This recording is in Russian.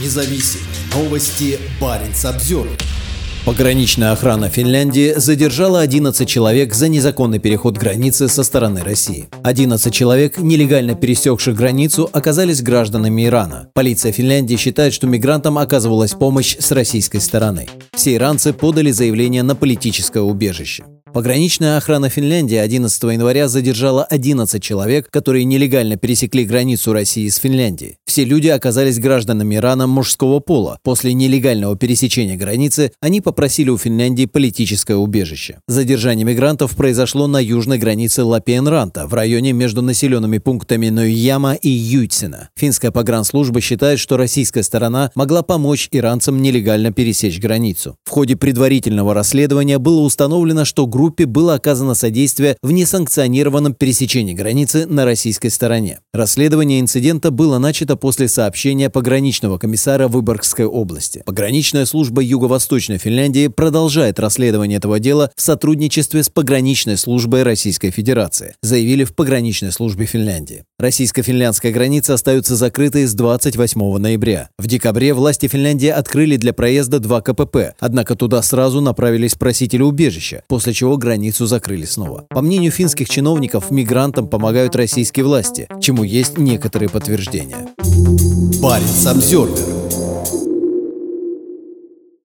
Независимые новости. Барин обзор. Пограничная охрана Финляндии задержала 11 человек за незаконный переход границы со стороны России. 11 человек, нелегально пересекших границу, оказались гражданами Ирана. Полиция Финляндии считает, что мигрантам оказывалась помощь с российской стороны. Все иранцы подали заявление на политическое убежище. Пограничная охрана Финляндии 11 января задержала 11 человек, которые нелегально пересекли границу России с Финляндией. Все люди оказались гражданами Ирана мужского пола. После нелегального пересечения границы они попросили у Финляндии политическое убежище. Задержание мигрантов произошло на южной границе Лапиенранта, в районе между населенными пунктами Нойяма и Ютсина. Финская погранслужба считает, что российская сторона могла помочь иранцам нелегально пересечь границу. В ходе предварительного расследования было установлено, что группа группе было оказано содействие в несанкционированном пересечении границы на российской стороне. Расследование инцидента было начато после сообщения пограничного комиссара Выборгской области. Пограничная служба Юго-Восточной Финляндии продолжает расследование этого дела в сотрудничестве с пограничной службой Российской Федерации, заявили в пограничной службе Финляндии. Российско-финляндская граница остается закрытой с 28 ноября. В декабре власти Финляндии открыли для проезда два КПП, однако туда сразу направились просители убежища, после чего границу закрыли снова. По мнению финских чиновников, мигрантам помогают российские власти, чему есть некоторые подтверждения. Парень Самсервер